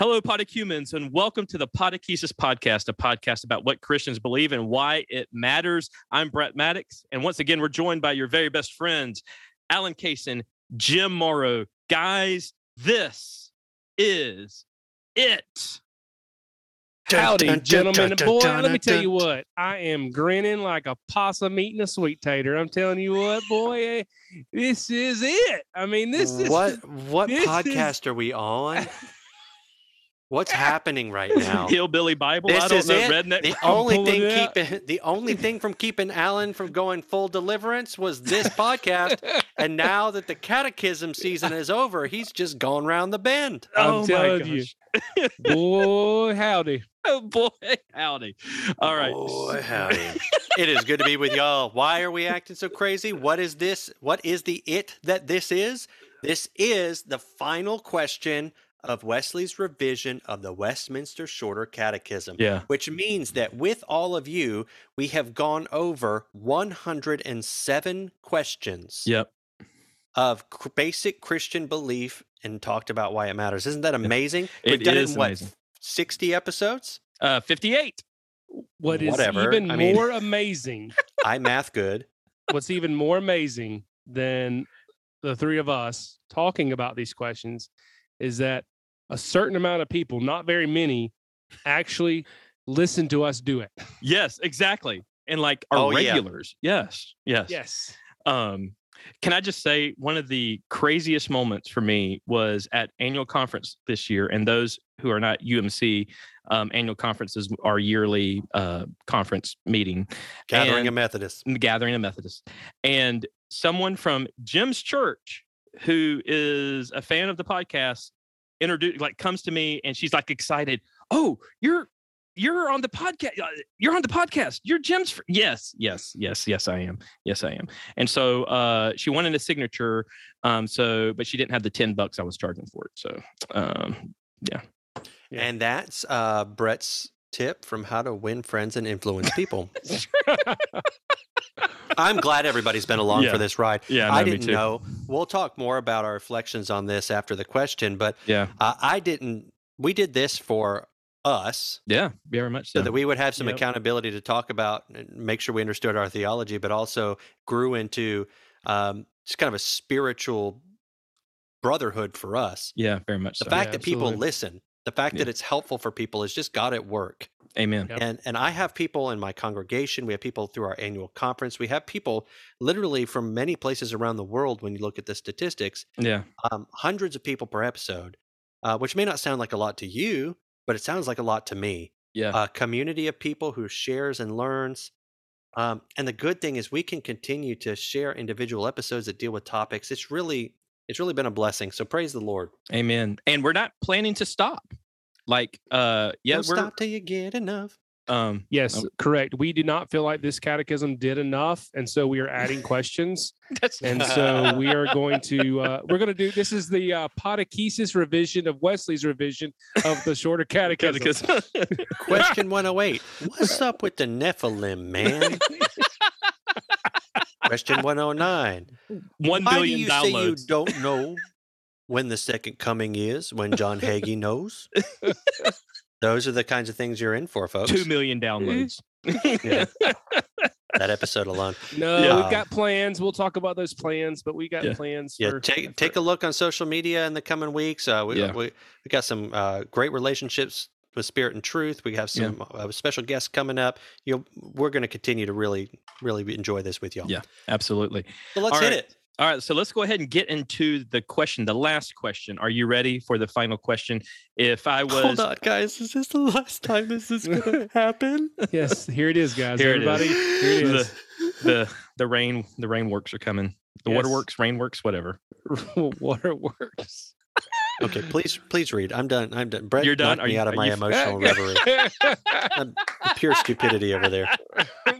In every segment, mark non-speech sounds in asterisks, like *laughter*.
Hello, Podicumens, and welcome to the Podechesis Podcast, a podcast about what Christians believe and why it matters. I'm Brett Maddox, and once again, we're joined by your very best friends, Alan Kaysen, Jim Morrow. Guys, this is it. Howdy, dun, dun, gentlemen. dun, dun, Boy, let me tell you what. I am grinning like a possum eating a sweet tater. I'm telling you what, boy, eh, this is it. I mean, this is what what *laughs* this is- podcast are we on? *laughs* What's *laughs* happening right now? Hillbilly Bible. I This don't is know. it. Redneck. The only thing keeping the only thing from keeping Alan from going full deliverance was this *laughs* podcast. and now that the catechism *laughs* season is over, he's just gone round the bend. I'm oh my telling you. gosh. boy, howdy. Oh boy, howdy. All right. Boy, howdy. it is good to be with y'all. Why are we acting so crazy? What is this? What is the it that this is? This is the final question of Wesley's revision of the Westminster Shorter Catechism. Yeah. Which means that with all of you, we have gone over 107 questions Yep. of basic Christian belief and talked about why it matters. Isn't that amazing? It We've done is it in what, amazing. 60 episodes? Uh, 58. What is Whatever. even I mean- more amazing, *laughs* I math good. what's even more amazing than the three of us talking about these questions is that a certain amount of people, not very many, actually listen to us do it. Yes, exactly. And like our Oh, yeah. regulars. Yes. Yes. Yes. Um, can I just say one of the craziest moments for me was at annual conference this year, and those who are not UMC um, annual conferences, are yearly uh, conference meeting, Gathering And- of Methodists. gathering of Methodists, and someone from Jim's church who is a fan of the podcast introduced like comes to me and she's like excited. Oh, you're you're on the podcast. You're on the podcast. You're Jim's. Fr-. Yes, yes, yes, yes. I am. Yes, I am. And so uh, she wanted a signature. Um, so, but she didn't have the ten bucks I was charging for it. So, um, Yeah. And that's uh, Brett's tip from how to win friends and influence *laughs* people. *laughs* I'm glad everybody's been along Yeah. for this ride. yeah, I no, me didn't too. know. We'll talk more about our reflections on this after the question, but Yeah, uh, I didn't. We did this for us yeah, very much so so. that we would have some Yep. accountability to talk about and make sure we understood our theology, but also grew into um, just kind of a spiritual brotherhood for us. yeah, very much The so. fact Yeah, that people listen, the fact Yeah. that it's helpful for people is just God at work. Amen. Yep. And and I have people in my congregation. We have people through our annual conference. We have people literally from many places around the world. When you look at the statistics, Yeah, um, hundreds of people per episode, uh, which may not sound like a lot to you, but it sounds like a lot to me. yeah, A community of people who shares and learns. Um, and the good thing is we can continue to share individual episodes that deal with topics. It's really it's really been a blessing. So praise the Lord. amen. And we're not planning to stop. Like, uh, yeah, Don't we're stop till you get enough. um, Yes, Um, correct. We do not feel like this catechism did enough, and so we are adding questions. *laughs* that's And so we are *laughs* going to uh, we're going to do this is the uh, Podechesis revision of Wesley's revision of the shorter catechism. catechism. *laughs* Question 108. What's up with the Nephilim, man? Question *laughs* 109. One Why do billion you say you don't *laughs* know when the second coming is, when John Hagee knows? *laughs* Those are the kinds of things you're in for, folks. Two million downloads. Yeah. that episode alone. No, Yeah. we've got plans. We'll talk about those plans, but we got Yeah. plans. Yeah, for, take for- take a look on social media in the coming weeks. Uh, we, Yeah. we we got some uh, great relationships with Spirit and Truth. We have Yeah. some uh, special guests coming up. You know, we're going to continue to really really enjoy this with y'all. Yeah. Absolutely. So let's All hit right. it. All right, so let's go ahead and get into the question, the last question. Are you ready for the final question? If I *laughs* was Hold on, guys. Is this the last time this is going *laughs* to happen? Yes, here it is, guys. Here it is. Everybody, here it is. the the rain the rain works are coming. The Yes. waterworks, rain works, whatever. *laughs* Waterworks. Okay, please please read. I'm done. I'm done. Brett You're done? knocked Are me you- out of my you- emotional *laughs* reverie. Pure stupidity over there. *laughs*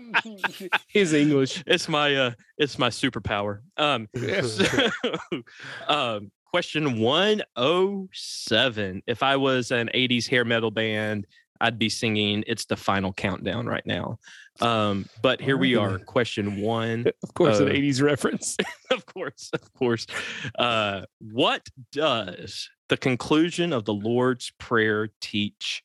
His English. It's my uh it's my superpower. Um so, *laughs* um question 107. If I was an 80s hair metal band, I'd be singing it's the final countdown right now. Um but here we are. Question 1 *laughs* Of course, an Uh, 80s reference. *laughs* of course, of course. Uh, what does the conclusion of the Lord's Prayer teach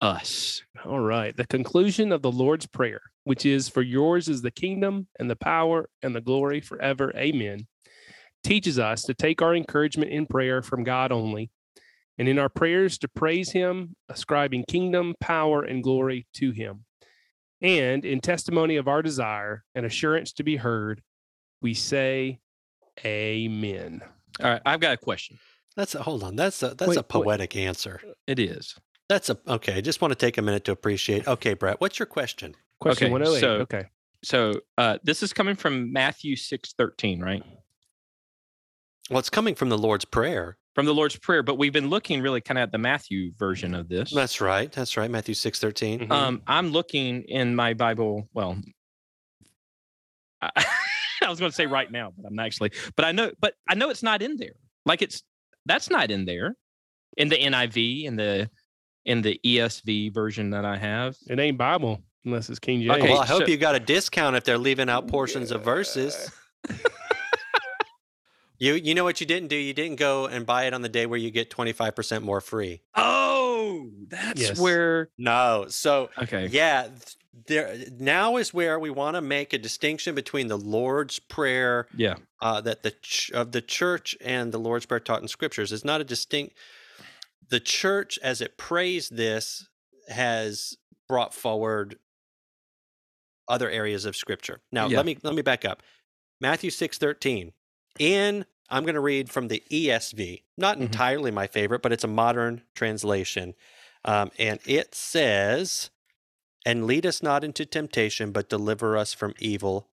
us? All right. The conclusion of the Lord's Prayer, which is For yours is the kingdom and the power and the glory forever. Amen, teaches us to take our encouragement in prayer from God only, and in our prayers to praise Him, ascribing kingdom, power, and glory to Him. And in testimony of our desire and assurance to be heard, we say, Amen. All right, I've got a question. That's a hold on. That's a that's Wait, a wait. poetic answer. It is. That's a okay. I just want to take a minute to appreciate. Okay, Brett, what's your question? Question Okay, 108. so- okay. So uh, this is coming from Matthew six thirteen, right? Well, it's coming from the Lord's Prayer. From the Lord's Prayer, but we've been looking really kind of at the Matthew version of this. That's right. That's right. Matthew six thirteen. Mhm. Um, I'm looking in my Bible. Well, I, *laughs* I was going to say right now, but I'm actually. But I know, but I know it's not in there. Like it's that's not in there in the NIV in the in the ESV version that I have. It ain't Bible unless it's King James. Okay, well, I hope so- you got a discount if they're leaving out portions of verses. *laughs* You you know what you didn't do? You didn't go and buy it on the day where you get 25% more free. Oh, that's yes. where No. So okay. yeah, there now is where we want to make a distinction between the Lord's prayer yeah. Uh, that the ch- of the church and the Lord's prayer taught in scriptures. It's not a distinct the church as it prays this has brought forward other areas of scripture. Now, yeah. let me let me back up. Matthew 6:13 and I'm going to read from the ESV, not mm-hmm. entirely my favorite, but it's a modern translation. Um, and it says, And lead us not into temptation, but deliver us from evil.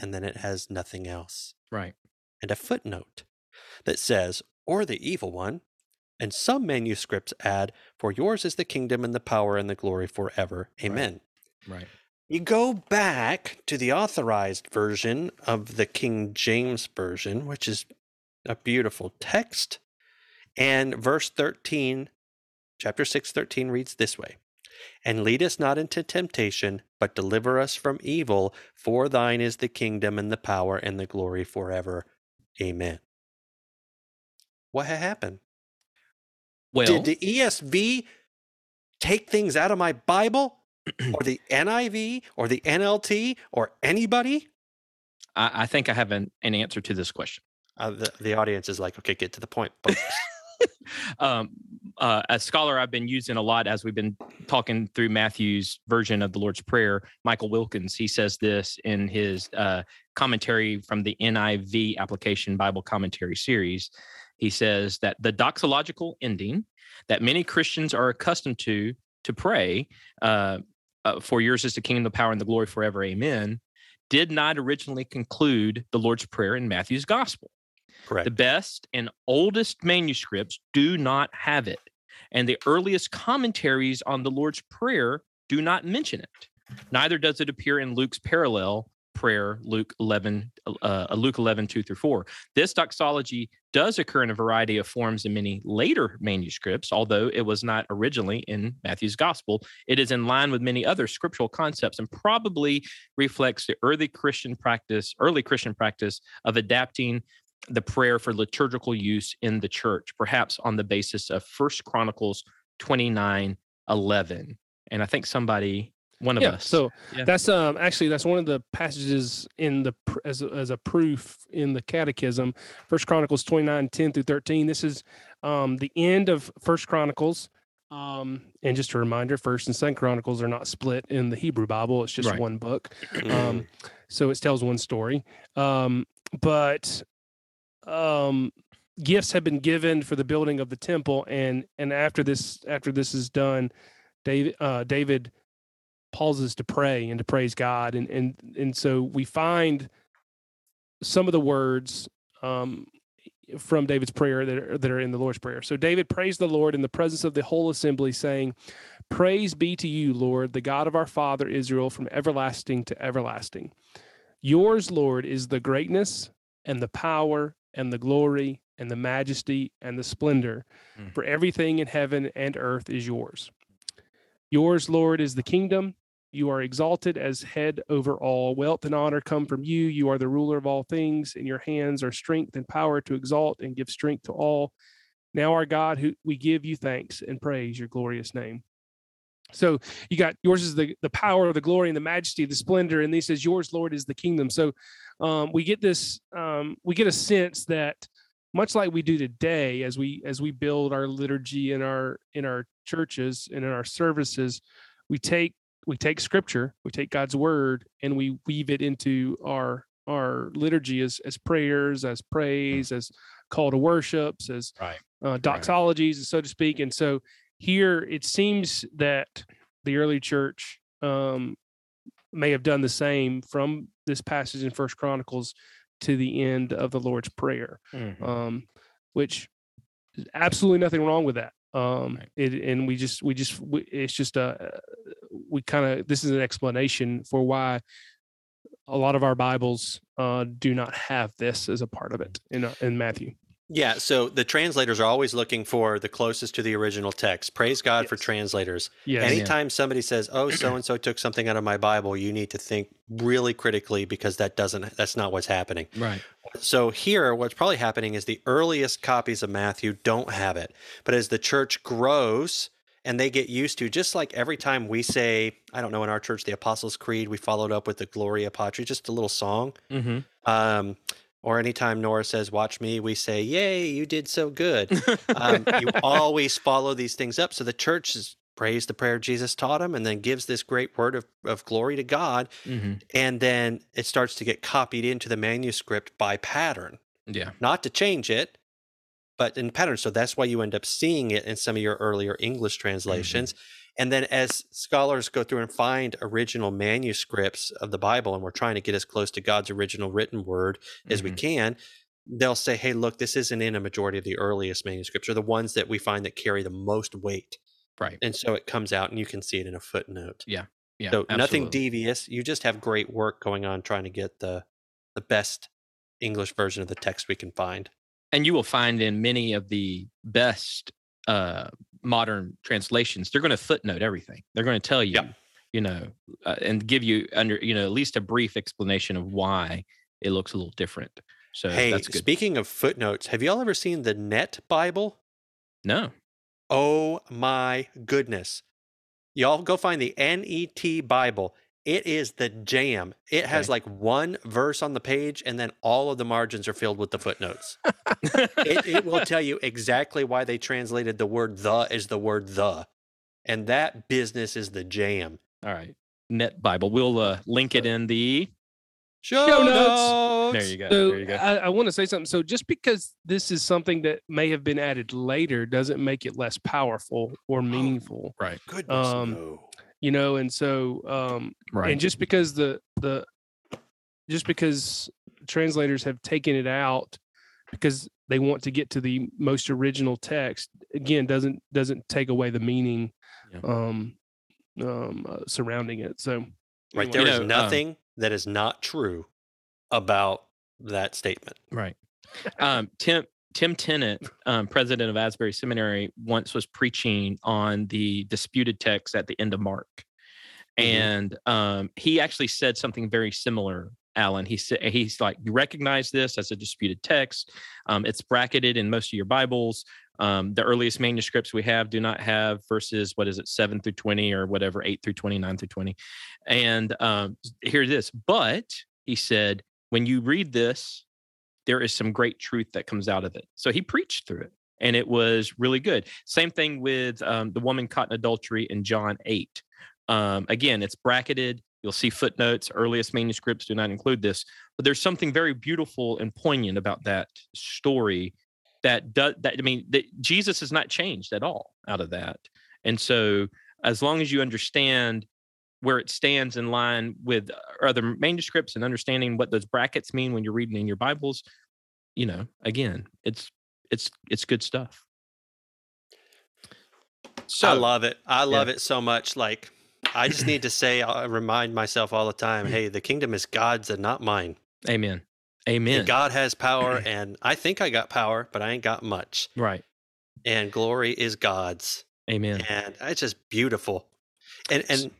And then it has nothing else. Right. And a footnote that says, Or the evil one. And some manuscripts add, For yours is the kingdom and the power and the glory forever. Amen. Right. right. You go back to the authorized version of the King James Version, which is a beautiful text. And verse 13, chapter 6, 13 reads this way And lead us not into temptation, but deliver us from evil. For thine is the kingdom and the power and the glory forever. Amen. What had happened? Well, Did the ESV take things out of my Bible? Or the NIV or the NLT or anybody? I, I think I have an, an answer to this question. Uh, the, the audience is like, okay, get to the point. folks." *laughs* um, uh, a scholar I've been using a lot as we've been talking through Matthew's version of the Lord's Prayer, Michael Wilkins, he says this in his uh, commentary from the NIV application Bible commentary series. He says that the doxological ending that many Christians are accustomed to to pray, uh, uh, for yours is the kingdom, the power, and the glory forever, amen, did not originally conclude the Lord's Prayer in Matthew's gospel. Correct. The best and oldest manuscripts do not have it, and the earliest commentaries on the Lord's Prayer do not mention it. Neither does it appear in Luke's parallel prayer, Luke 11, uh, Luke 11, 2 through 4. This doxology does occur in a variety of forms in many later manuscripts, although it was not originally in Matthew's gospel. It is in line with many other scriptural concepts and probably reflects the early Christian practice, early Christian practice of adapting the prayer for liturgical use in the church, perhaps on the basis of First Chronicles 29 11. And I think somebody, one of yeah, us. so Yeah. that's um actually that's one of the passages in the as a, as a proof in the catechism first chronicles 29 10 through 13 this is um the end of first chronicles um and just a reminder first and second chronicles are not split in the hebrew bible it's just Right. one book *clears throat* um so it tells one story um but um gifts have been given for the building of the temple and and after this after this is done david uh david pauses to pray and to praise god and and and so we find some of the words um from David's prayer that are, that are in the Lord's prayer. So David praised the Lord in the presence of the whole assembly saying, "Praise be to you, Lord, the God of our father Israel from everlasting to everlasting. Yours, Lord, is the greatness and the power and the glory and the majesty and the splendor, Mm. for everything in heaven and earth is yours. Yours, Lord, is the kingdom. You are exalted as head over all. Wealth and honor come from you. You are the ruler of all things. In your hands are strength and power to exalt and give strength to all. Now, our God, who we give you thanks and praise your glorious name. So you got yours is the the power, the glory, and the majesty, the splendor, and he says, "Yours, Lord, is the kingdom." So um, we get this, um, we get a sense that much like we do today, as we as we build our liturgy in our in our churches and in our services, we take we take Scripture, we take God's word, and we weave it into our our liturgy as as prayers, as praise, as call to worships, as Right. uh, doxologies, and so to speak. And so here it seems that the early church um, may have done the same from this passage in First Chronicles to the end of the Lord's Prayer, Mhm. um, which is absolutely nothing wrong with that. Um, Right. it, and we just we just we, it's just a we kind of this is an explanation for why a lot of our Bibles uh, do not have this as a part of it in uh, in Matthew. Yeah, so the translators are always looking for the closest to the original text. Praise God for translators. Yes. Any- Anytime somebody says, "Oh, so and so took something out of my Bible," you need to think really critically because that doesn't that's not what's happening. Right. So here what's probably happening is the earliest copies of Matthew don't have it. But as the church grows and they get used to just like every time we say, I don't know in our church the Apostles' Creed, we followed up with the Gloria Patri, just a little song. Mm-hmm. Um, or anytime Nora says, Watch me, we say, Yay, you did so good. *laughs* Um, you always follow these things up. So the church is prays the prayer Jesus taught him and then gives this great word of, of glory to God. mm-hmm. And then it starts to get copied into the manuscript by pattern, Yeah. not to change it, but in pattern. So that's why you end up seeing it in some of your earlier English translations. And then as scholars go through and find original manuscripts of the Bible, and we're trying to get as close to God's original written word as we Mhm. can, they'll say, hey, look, this isn't in a majority of the earliest manuscripts, or the ones that we find that carry the most weight. Right. And so it comes out and you can see it in a footnote. Yeah. Yeah. So nothing devious. You just have great work going on trying to get the the best English version of the text we can find. and you will find in many of the best uh, modern translations, they're going to footnote everything. They're going to tell you, Yeah. you know, uh, and give you under, you know, at least a brief explanation of why it looks a little different. So hey, that's good. speaking of footnotes, have you all ever seen the Net Bible? no, Oh my goodness. Y'all go find the NET Bible. It is the jam. It has Okay. like one verse on the page, and then all of the margins are filled with the footnotes. it, it will *laughs* tell you exactly why they translated the word the as the word the. And that business is the jam. all right. Net Bible. We'll uh, link it in the. Show, notes. notes. There you go. So there you go. I, I want to say something. So just because this is something that may have been added later doesn't make it less powerful or meaningful. right. Goodness, Um, no. You know, and so um Right. and just because the the just because translators have taken it out because they want to get to the most original text again doesn't doesn't take away the meaning Yeah. um um uh, surrounding it. So Right. anyway. There know, um, nothing that is not true about that statement. Right. *laughs* Um, Tim Tim Tennent, um, president of Asbury Seminary, once was preaching on the disputed text at the end of Mark, Mhm. and um, he actually said something very similar. Alan, he said he's like, you recognize this as a disputed text. Um, it's bracketed in most of your Bibles. Um, the earliest manuscripts we have do not have verses. What is it, seven through twenty or whatever, eight through twenty, nine through twenty, and um, hear this. But he said, when you read this, there is some great truth that comes out of it. So he preached through it, and it was really good. Same thing with um, the woman caught in adultery in John 8. Um, again, it's bracketed. You'll see footnotes. Earliest manuscripts do not include this, but there's something very beautiful and poignant about that story. That does that. I mean, that Jesus has not changed at all out of that, and so as long as you understand where it stands in line with uh, other manuscripts and understanding what those brackets mean when you're reading in your Bibles, you know, again, it's it's it's good stuff. So I love it. I love it so much. Like, I just need to say, I remind myself all the time *clears throat* hey, the kingdom is God's and not mine. Amen. And Amen. God has power, *clears throat* and I think I got power, but I ain't got much. Right. And glory is God's. Amen. and it's just beautiful and and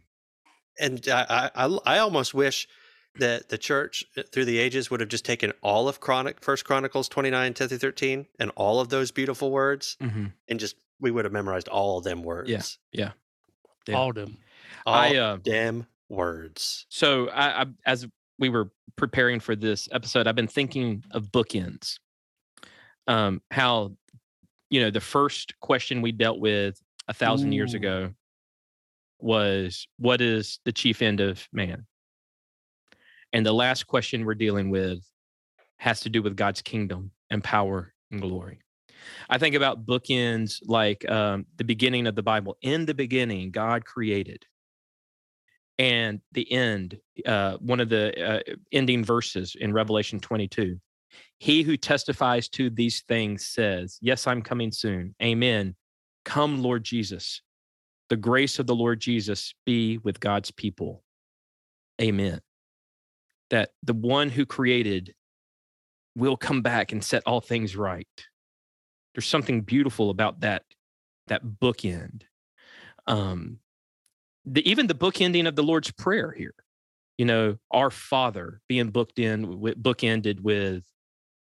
and I, I I almost wish that the church uh, through the ages would have just taken all of Chronic First Chronicles 29, 10 through 13, and all of those beautiful words, Mm-hmm. and just we would have memorized all of them words. Yes. Yeah. All of them. All I uh, them words. so I, I as we were preparing for this episode, I've been thinking of bookends. Um, how you know the first question we dealt with a thousand years ago was what is the chief end of man? And the last question we're dealing with has to do with God's kingdom and power and glory. I think about bookends like um, the beginning of the Bible. In the beginning, God created. And the end, uh, one of the uh, ending verses in Revelation 22 He who testifies to these things says, Yes, I'm coming soon. Amen. Come, Lord Jesus. The grace of the Lord Jesus be with God's people. Amen. That the one who created will come back and set all things right. There's something beautiful about that that bookend. Um, the, even the bookending of the Lord's prayer here, you know, our Father being booked in, bookended with,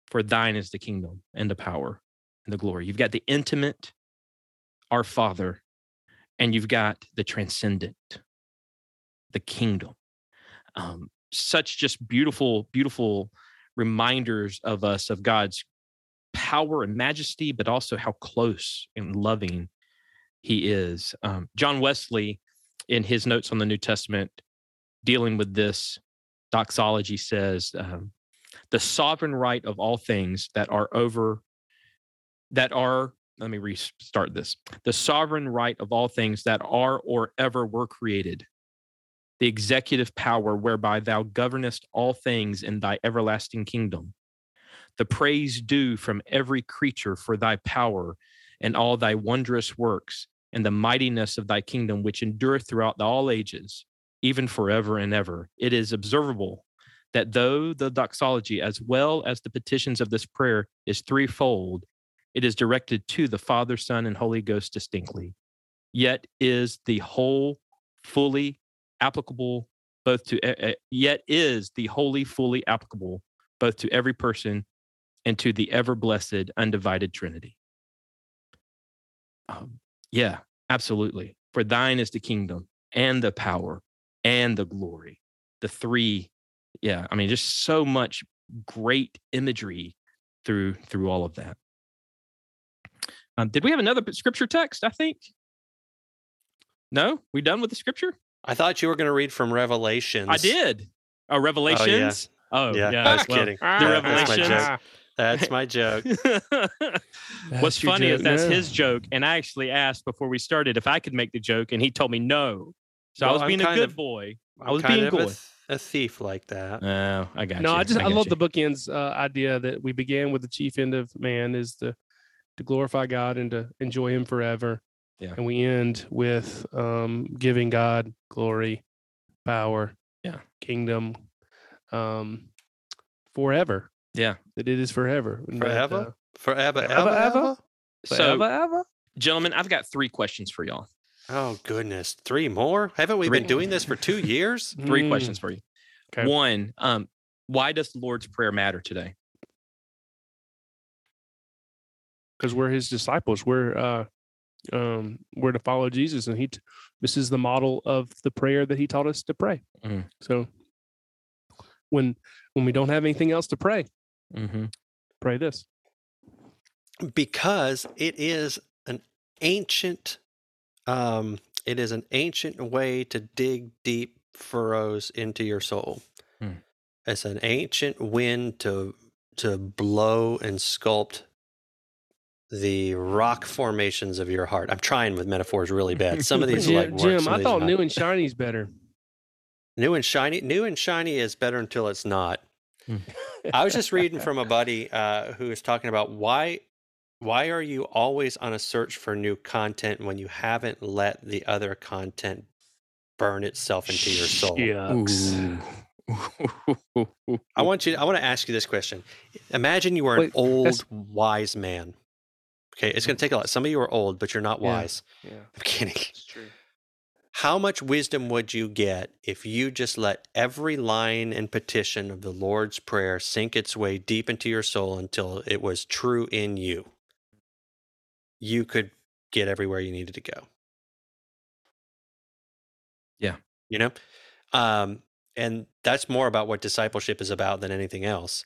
"For Thine is the kingdom and the power and the glory." You've got the intimate, our Father, and you've got the transcendent, the kingdom. Um, such just beautiful, beautiful reminders of us of God's power and majesty, but also how close and loving He is. Um, John Wesley, in his notes on the New Testament, dealing with this doxology, says um, the sovereign right of all things that are over, that are. Let me restart this. The sovereign right of all things that are or ever were created the executive power whereby thou governest all things in thy everlasting kingdom. The praise due from every creature for thy power and all thy wondrous works, and the mightiness of thy kingdom, which endureth throughout all ages, even forever and ever. It is observable that though the doxology, as well as the petitions of this prayer, is threefold, it is directed to the Father, Son, and Holy Ghost distinctly, yet is the whole fully applicable both to uh, yet is the holy fully applicable both to every person and to the ever blessed undivided trinity um, yeah absolutely for thine is the kingdom and the power and the glory the three yeah i mean just so much great imagery through through all of that um, did we have another scripture text i think no we done with the scripture I thought you were going to read from Revelations. I did. Oh, Revelations. Oh, Yeah, yeah. I was well, kidding. The Yeah, Revelations. Joke. That's *laughs* my joke. What's That's your funny is that's now. his joke, and I actually asked before we started if I could make the joke, and he told me no. So I Well, was I'm being a good of- boy. I was being of a, coy. a thief like that. Oh, I got No, you. I just I, got love you. the bookends uh, idea that we began with the chief end of man is to to glorify God and to enjoy Him forever. Yeah. And we end with um, giving God glory, power, Yeah. kingdom, um, forever. Yeah. That it is forever. and that, Forever? uh, Forever, Forever, ever, ever? ever? So, forever, ever. gentlemen, I've got three questions for y'all. Oh goodness, three more? Haven't we Three. been doing this for two years? *laughs* Three Mm, questions for you. Okay. One, um, why does the Lord's Prayer matter today? because we're his disciples. We're uh, um, we're to follow Jesus, and he. T- this is the model of the prayer that he taught us to pray. Mhm. So when when we don't have anything else to pray, Mm-hmm. pray this. Because it is an ancient, um, it is an ancient way to dig deep furrows into your soul. Hmm. It's an ancient wind to to blow and sculpt the rock formations of your heart. I'm trying with metaphors really bad. Some of *laughs* these are like Jim, work, Jim, some of I thought new and shiny's better. New and shiny. New and shiny is better until it's not. *laughs* I was just reading from a buddy uh, who was talking about why why are you always on a search for new content when you haven't let the other content burn itself into your soul? Shucks. *laughs* I want you. I want to ask you this question. Imagine you were an Wait, old, that's- wise man. Okay, it's going to take a lot. Some of you are old, but you're not Yeah. wise. Yeah, I'm kidding. it's true. How much wisdom would you get if you just let every line and petition of the Lord's Prayer sink its way deep into your soul until it was true in you? You could get everywhere you needed to go. Yeah. You know? Um, and that's more about what discipleship is about than anything else.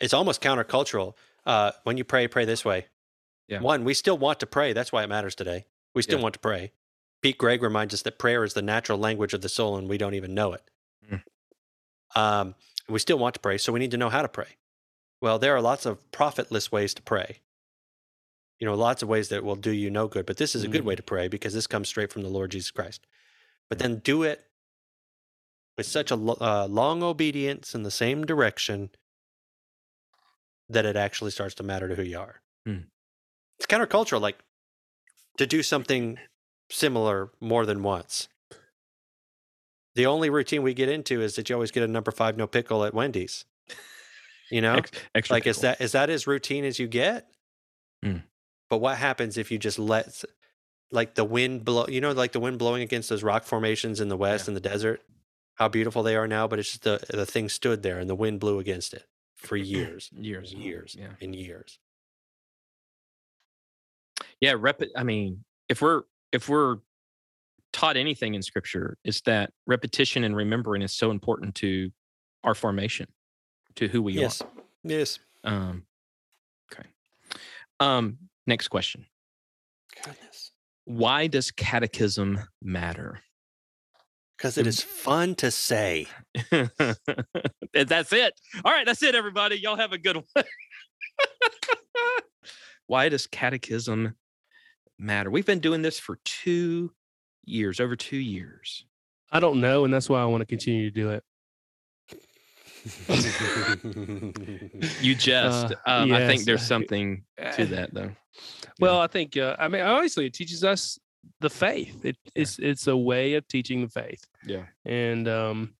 It's almost countercultural. Uh, when you pray, pray this way. Yeah. One, we still want to pray. That's why it matters today. We still Yeah. want to pray. Pete Greig reminds us that prayer is the natural language of the soul, and we don't even know it. Mm. Um, we still want to pray, so we need to know how to pray. Well, there are lots of profitless ways to pray. You know, lots of ways that will do you no good, but this is a good Mm. way to pray because this comes straight from the Lord Jesus Christ. But then do it with such a uh, long obedience in the same direction that it actually starts to matter to who you are. Hmm. It's countercultural, like to do something similar more than once. The only routine we get into is that you always get a number five no pickle at Wendy's. You know, Ex- like is that is that as routine as you get? Hmm. But what happens if you just let, like the wind blow? You know, like the wind blowing against those rock formations in the west Yeah. in the desert. How beautiful they are now, but it's just the the thing stood there and the wind blew against it for *clears throat* years, years, and years, Yeah. and years. yeah rep i mean if we're if we're taught anything in scripture it's that repetition and remembering is so important to our formation to who we are. yes, yes. um okay. Um next question. Goodness, why does catechism matter? Because it is fun to say. *laughs* that's it. All right that's it everybody. Y'all have a good one. *laughs* Why does catechism matter we've been doing this for two years over two years I don't know, and that's why I want to continue to do it. *laughs* You jest. Uh, um, I think there's something to Uh, that, though. Well, I think uh, I mean obviously it teaches us the faith. It, it's it's a way of teaching the faith, Yeah. and um,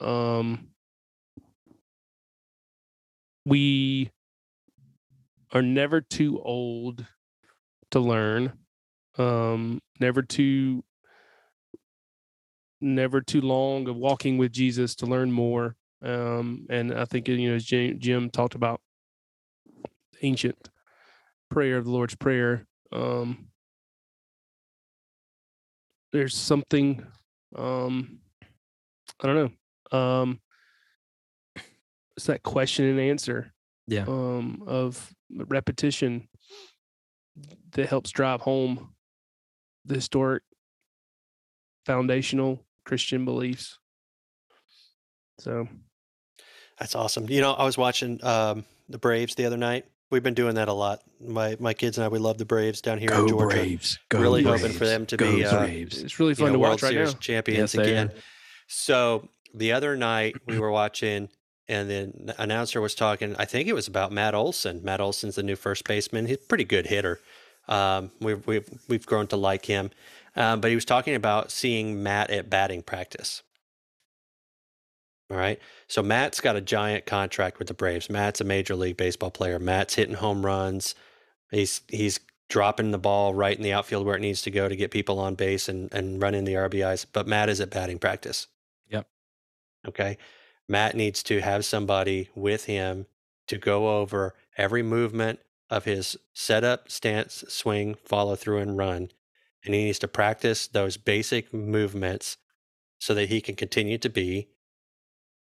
um, we are never too old to learn. Um, never too never too long of walking with Jesus to learn more. Um, and I think you know as Jim, Jim talked about ancient prayer of the Lord's Prayer. Um, there's something, um, I don't know. Um, it's that question and answer Yeah. um, of repetition that helps drive home the historic foundational Christian beliefs. So That's awesome. You know, I was watching um, the Braves the other night. We've been doing that a lot. My my kids and I, we love the Braves down here in Georgia. Go Really hoping for them to Go be, uh, it's really you fun know, to World watch right Series now. champions Yes, they are. again. So the other night we were watching, and then the announcer was talking. I think it was about Matt Olson. Matt Olson's the new first baseman. He's a pretty good hitter. Um, we've we've we've grown to like him. Um, but he was talking about seeing Matt at batting practice. All right. So Matt's got a giant contract with the Braves. Matt's a major league baseball player. Matt's hitting home runs. He's he's dropping the ball right in the outfield where it needs to go to get people on base and, and running the RBIs. But Matt is at batting practice. Yep. Okay. Matt needs to have somebody with him to go over every movement of his setup, stance, swing, follow through, and run. And he needs to practice those basic movements so that he can continue to be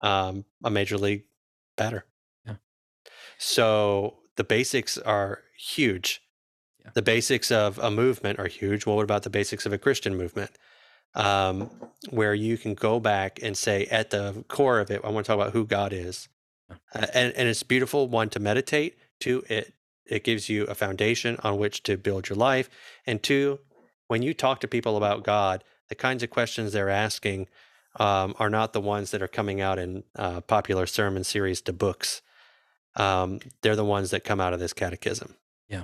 um, a major league batter. Yeah. So the basics are huge. Yeah. The basics of a movement are huge. Well, what about the basics of a Christian movement? Um, where you can go back and say, at the core of it, I want to talk about who God is. Uh, and, and it's beautiful, one, to meditate, two, it, it gives you a foundation on which to build your life. And two, when you talk to people about God, the kinds of questions they're asking um, are not the ones that are coming out in uh, popular sermon series to books. Um, they're the ones that come out of this catechism. Yeah.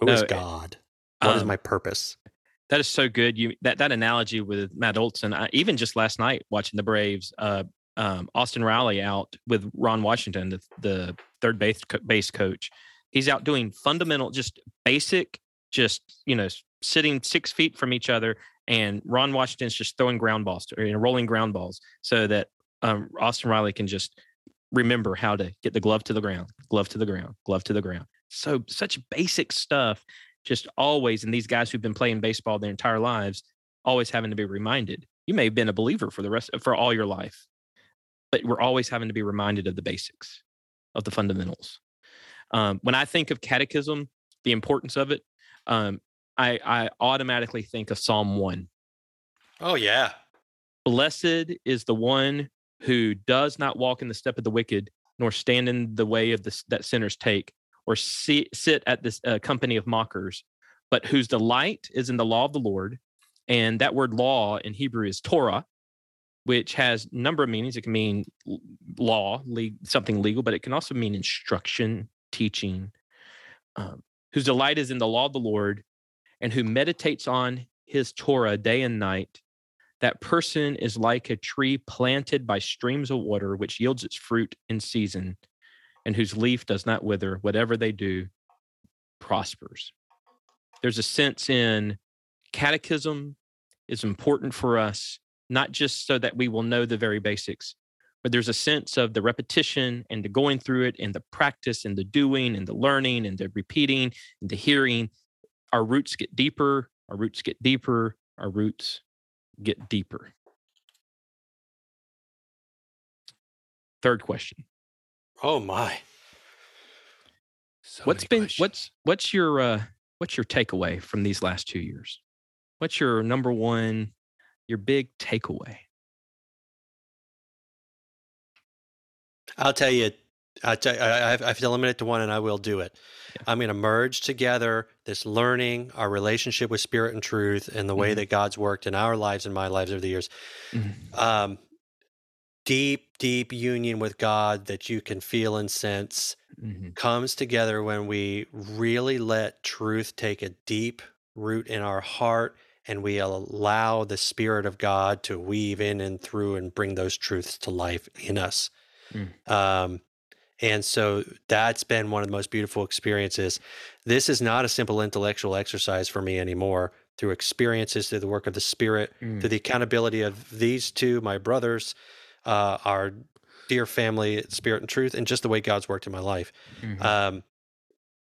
Who is No, it- God? What is um, my purpose? That is so good. You that that analogy with Matt Olson. I, even just last night watching the Braves, uh, um, Austin Riley out with Ron Washington, the, the third base co- base coach. He's out doing fundamental, just basic, just you know, sitting six feet from each other and Ron Washington's just throwing ground balls or you know, rolling ground balls so that um, Austin Riley can just remember how to get the glove to the ground, glove to the ground, glove to the ground. So such basic stuff, just always. And these guys who've been playing baseball their entire lives, always having to be reminded. You may have been a believer for the rest for all your life, but we're always having to be reminded of the basics, of the fundamentals. Um, when I think of catechism, the importance of it, um, I, I automatically think of Psalm 1. Oh, yeah. Blessed is the one who does not walk in the step of the wicked, nor stand in the way of the, that sinners take, or see, sit at this uh, company of mockers, but whose delight is in the law of the Lord. And that word law in Hebrew is Torah, which has a number of meanings. It can mean law, le- something legal, but it can also mean instruction, teaching. Um, whose delight is in the law of the Lord, and who meditates on his Torah day and night, that person is like a tree planted by streams of water, which yields its fruit in season, and whose leaf does not wither. Whatever they do prospers. There's a sense in catechism is important for us, not just so that we will know the very basics, but there's a sense of the repetition and the going through it and the practice and the doing and the learning and the repeating and the hearing our roots get deeper, our roots get deeper, our roots get deeper. Third question. Oh my. So what's been questions. what's what's your uh what's your takeaway from these last 2 years? What's your number one your big takeaway? I'll tell you, I'll tell I, I have I to limit it to one and I will do it. I'm going to merge together this learning, our relationship with spirit and truth, and the way Mhm. that God's worked in our lives and my lives over the years. Mhm. Um, deep, deep union with God that you can feel and sense Mhm. comes together when we really let truth take a deep root in our heart and we allow the Spirit of God to weave in and through and bring those truths to life in us. Mm. Um, and so that's been one of the most beautiful experiences. This is not a simple intellectual exercise for me anymore. Through experiences, through the work of the Spirit, Mm. through the accountability of these two, my brothers, uh, our dear family, Spirit and Truth, and just the way God's worked in my life. Mhm. Um,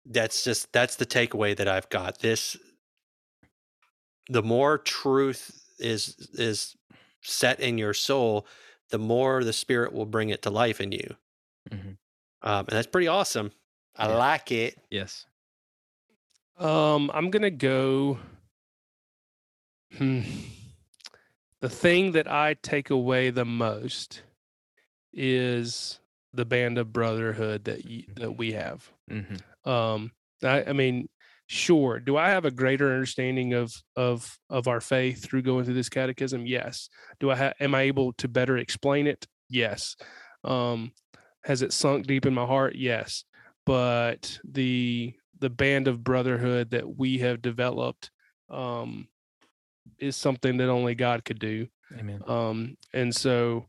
that's just that's the takeaway that I've got. This the more truth is is set in your soul, the more the Spirit will bring it to life in you. Mhm. Um, and that's pretty awesome. I Yeah. like it. Yes. Um, I'm gonna go. Hmm. The thing that I take away the most is the band of brotherhood that you, that we have. Mhm. Um, I, I mean, sure. Do I have a greater understanding of of of our faith through going through this catechism? Yes. Do I ha- am I able to better explain it? Yes. Um, has it sunk deep in my heart? Yes. But the the band of brotherhood that we have developed um, is something that only God could do. Amen. Um, and so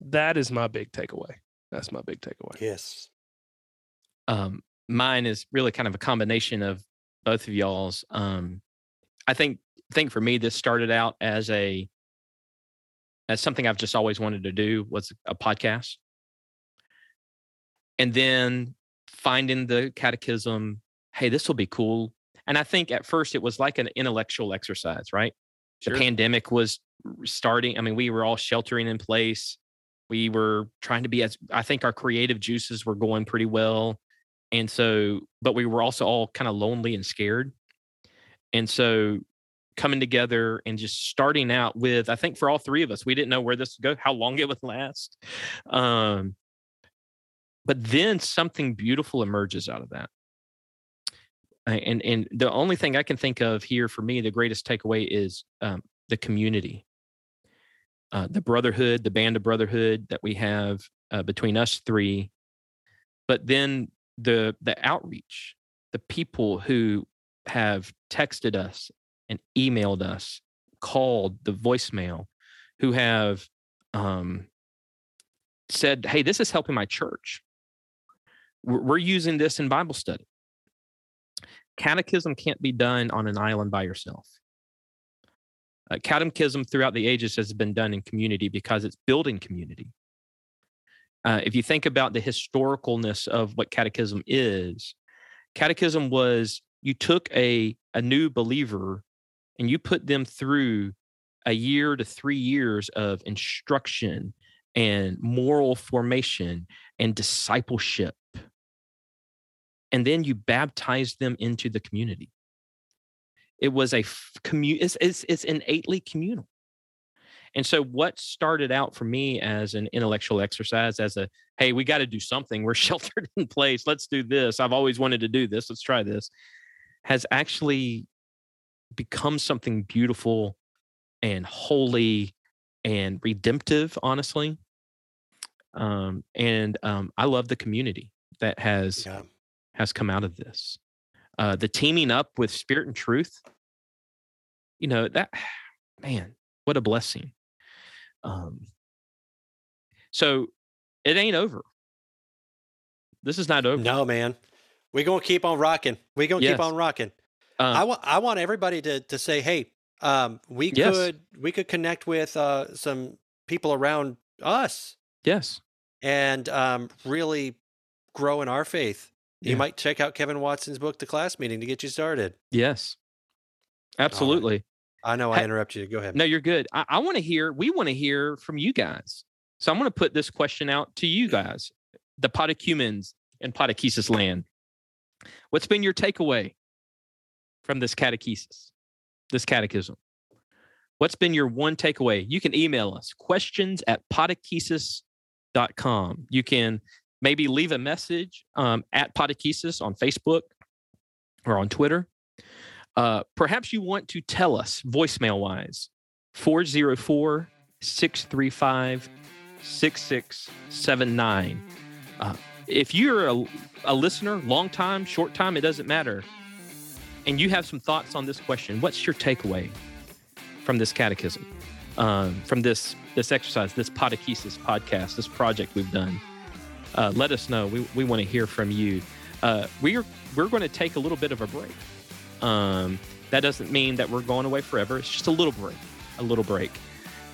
that is my big takeaway. That's my big takeaway. Yes. um, mine is really kind of a combination of both of y'all's. Um, I think think for me, this started out as a as something I've just always wanted to do was a podcast, and then finding the catechism. Hey, this will be cool. And I think at first it was like an intellectual exercise, right? Sure. The pandemic was starting. I mean, we were all sheltering in place. We were trying to be as I think our creative juices were going pretty well. And so, but we were also all kind of lonely and scared. And so coming together and just starting out with, I think for all three of us, we didn't know where this would go, how long it would last. Um, but then something beautiful emerges out of that. And and the only thing I can think of here for me, the greatest takeaway is um, the community, uh, the brotherhood, the band of brotherhood that we have uh, between us three. But then the the outreach, the people who have texted us and emailed us, called the voicemail, who have um, said, "Hey, this is helping my church. We're, we're using this in Bible study." Catechism can't be done on an island by yourself. Uh, catechism throughout the ages has been done in community because it's building community. Uh, if you think about the historicalness of what catechism is, catechism was you took a, a new believer and you put them through a year to three years of instruction and moral formation and discipleship. And then you baptized them into the community. It was a commu- it's, it's, it's innately communal. And so, what started out for me as an intellectual exercise, as a hey, we got to do something. We're *laughs* sheltered in place. Let's do this. I've always wanted to do this. Let's try this. Has actually become something beautiful and holy and redemptive, honestly. Um, and um, I love the community that has Yeah. Has come out of this. Uh, the teaming up with Spirit and Truth, you know that *sighs* man, what a blessing. Um, so it ain't over. This is not over. No, man. We're gonna keep on rocking. We're gonna Yes. keep on rocking. Um, I want I want everybody to to say, hey, um, we Yes. could we could connect with uh, some people around us yes. and um, really grow in our faith. You Yeah. might check out Kevin Watson's book, The Class Meeting, to get you started. Yes. Absolutely. I know I Hey- interrupt you. Go ahead. No, you're good. I, I want to hear, we want to hear from you guys. So I'm going to put this question out to you mm-hmm. guys, the Potacumens in Podechesis land. What's been your takeaway from this catechesis, this catechism? What's been your one takeaway? You can email us questions at podechesis.com. You can maybe leave a message um, at Podechesis on Facebook or on Twitter. Uh, perhaps you want to tell us voicemail wise 404 635 6679. Uh, If you're a, a listener, long time, short time, it doesn't matter, and you have some thoughts on this question, what's your takeaway from this catechism, um, from this this exercise, this Podechesis podcast, this project we've done? Uh, let us know. We, we want to hear from you. Uh, we're we're going to take a little bit of a break. Um, that doesn't mean that we're going away forever. It's just a little break, a little break.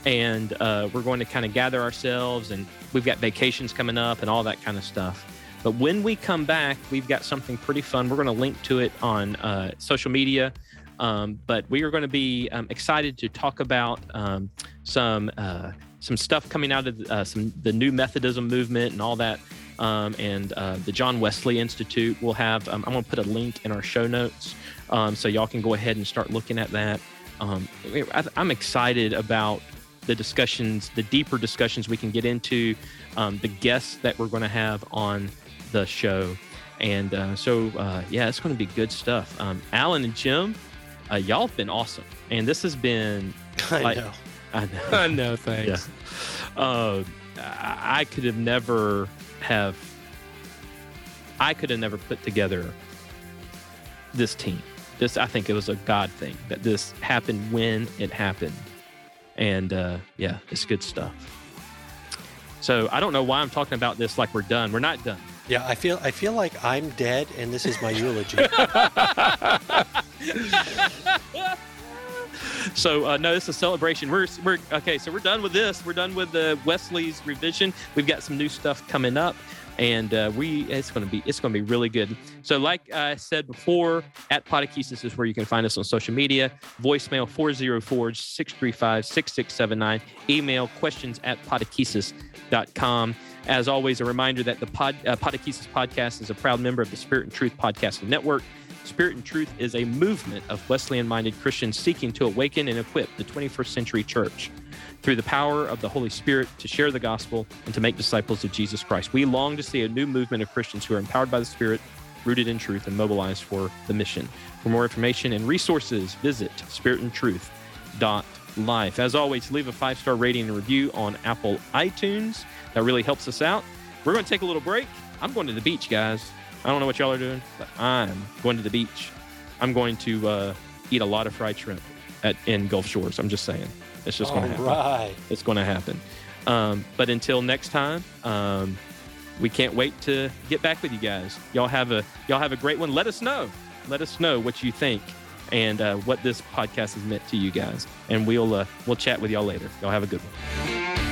And uh, we're going to kind of gather ourselves, and we've got vacations coming up and all that kind of stuff. But when we come back, we've got something pretty fun. We're going to link to it on uh, social media. Um, but we are going to be um, excited to talk about um, some uh, some stuff coming out of uh, some the new Methodism movement and all that, um, and uh, the John Wesley Institute. We'll have. Um, I'm going to put a link in our show notes, um, so y'all can go ahead and start looking at that. Um, I, I'm excited about the discussions, the deeper discussions we can get into, um, the guests that we're going to have on the show. And uh, so, uh, yeah, it's going to be good stuff. Um, Alan and Jim, uh, y'all have been awesome. And this has been, *laughs* I like- know. *laughs* I know, no thanks. uh, I I could have never have, I could have never put together this team. This, I think it was a God thing that this happened when it happened. And uh, yeah, it's good stuff. So I don't know why I'm talking about this like we're done. We're not done. Yeah, I feel I feel like I'm dead, and this is my eulogy. *laughs* So uh, no, it's a celebration. We're we're okay. So we're done with this. We're done with the Wesley's revision. We've got some new stuff coming up, and uh, we it's going to be it's to be really good. So like I said before, at Podechesis is where you can find us on social media. Voicemail 404-635-6679. Email questions at podechesis.com. As always, a reminder that the pod, uh, podcast is a proud member of the Spirit and Truth Podcasting Network. Spirit and Truth is a movement of Wesleyan minded Christians seeking to awaken and equip the 21st century church through the power of the Holy Spirit to share the gospel and to make disciples of Jesus Christ. We long to see a new movement of Christians who are empowered by the Spirit, rooted in truth, and mobilized for the mission. For more information and resources, visit spiritandtruth.life. As always, leave a five star rating and review on Apple iTunes. That really helps us out. We're going to take a little break. I'm going to the beach, guys. I don't know what y'all are doing, but I'm going to the beach. I'm going to uh, eat a lot of fried shrimp at in Gulf Shores. I'm just saying, it's just going to happen. right. It's going to happen. Um, but until next time, um, we can't wait to get back with you guys. Y'all have a y'all have a great one. Let us know. Let us know what you think and uh, what this podcast has meant to you guys. And we'll uh, we'll chat with y'all later. Y'all have a good one.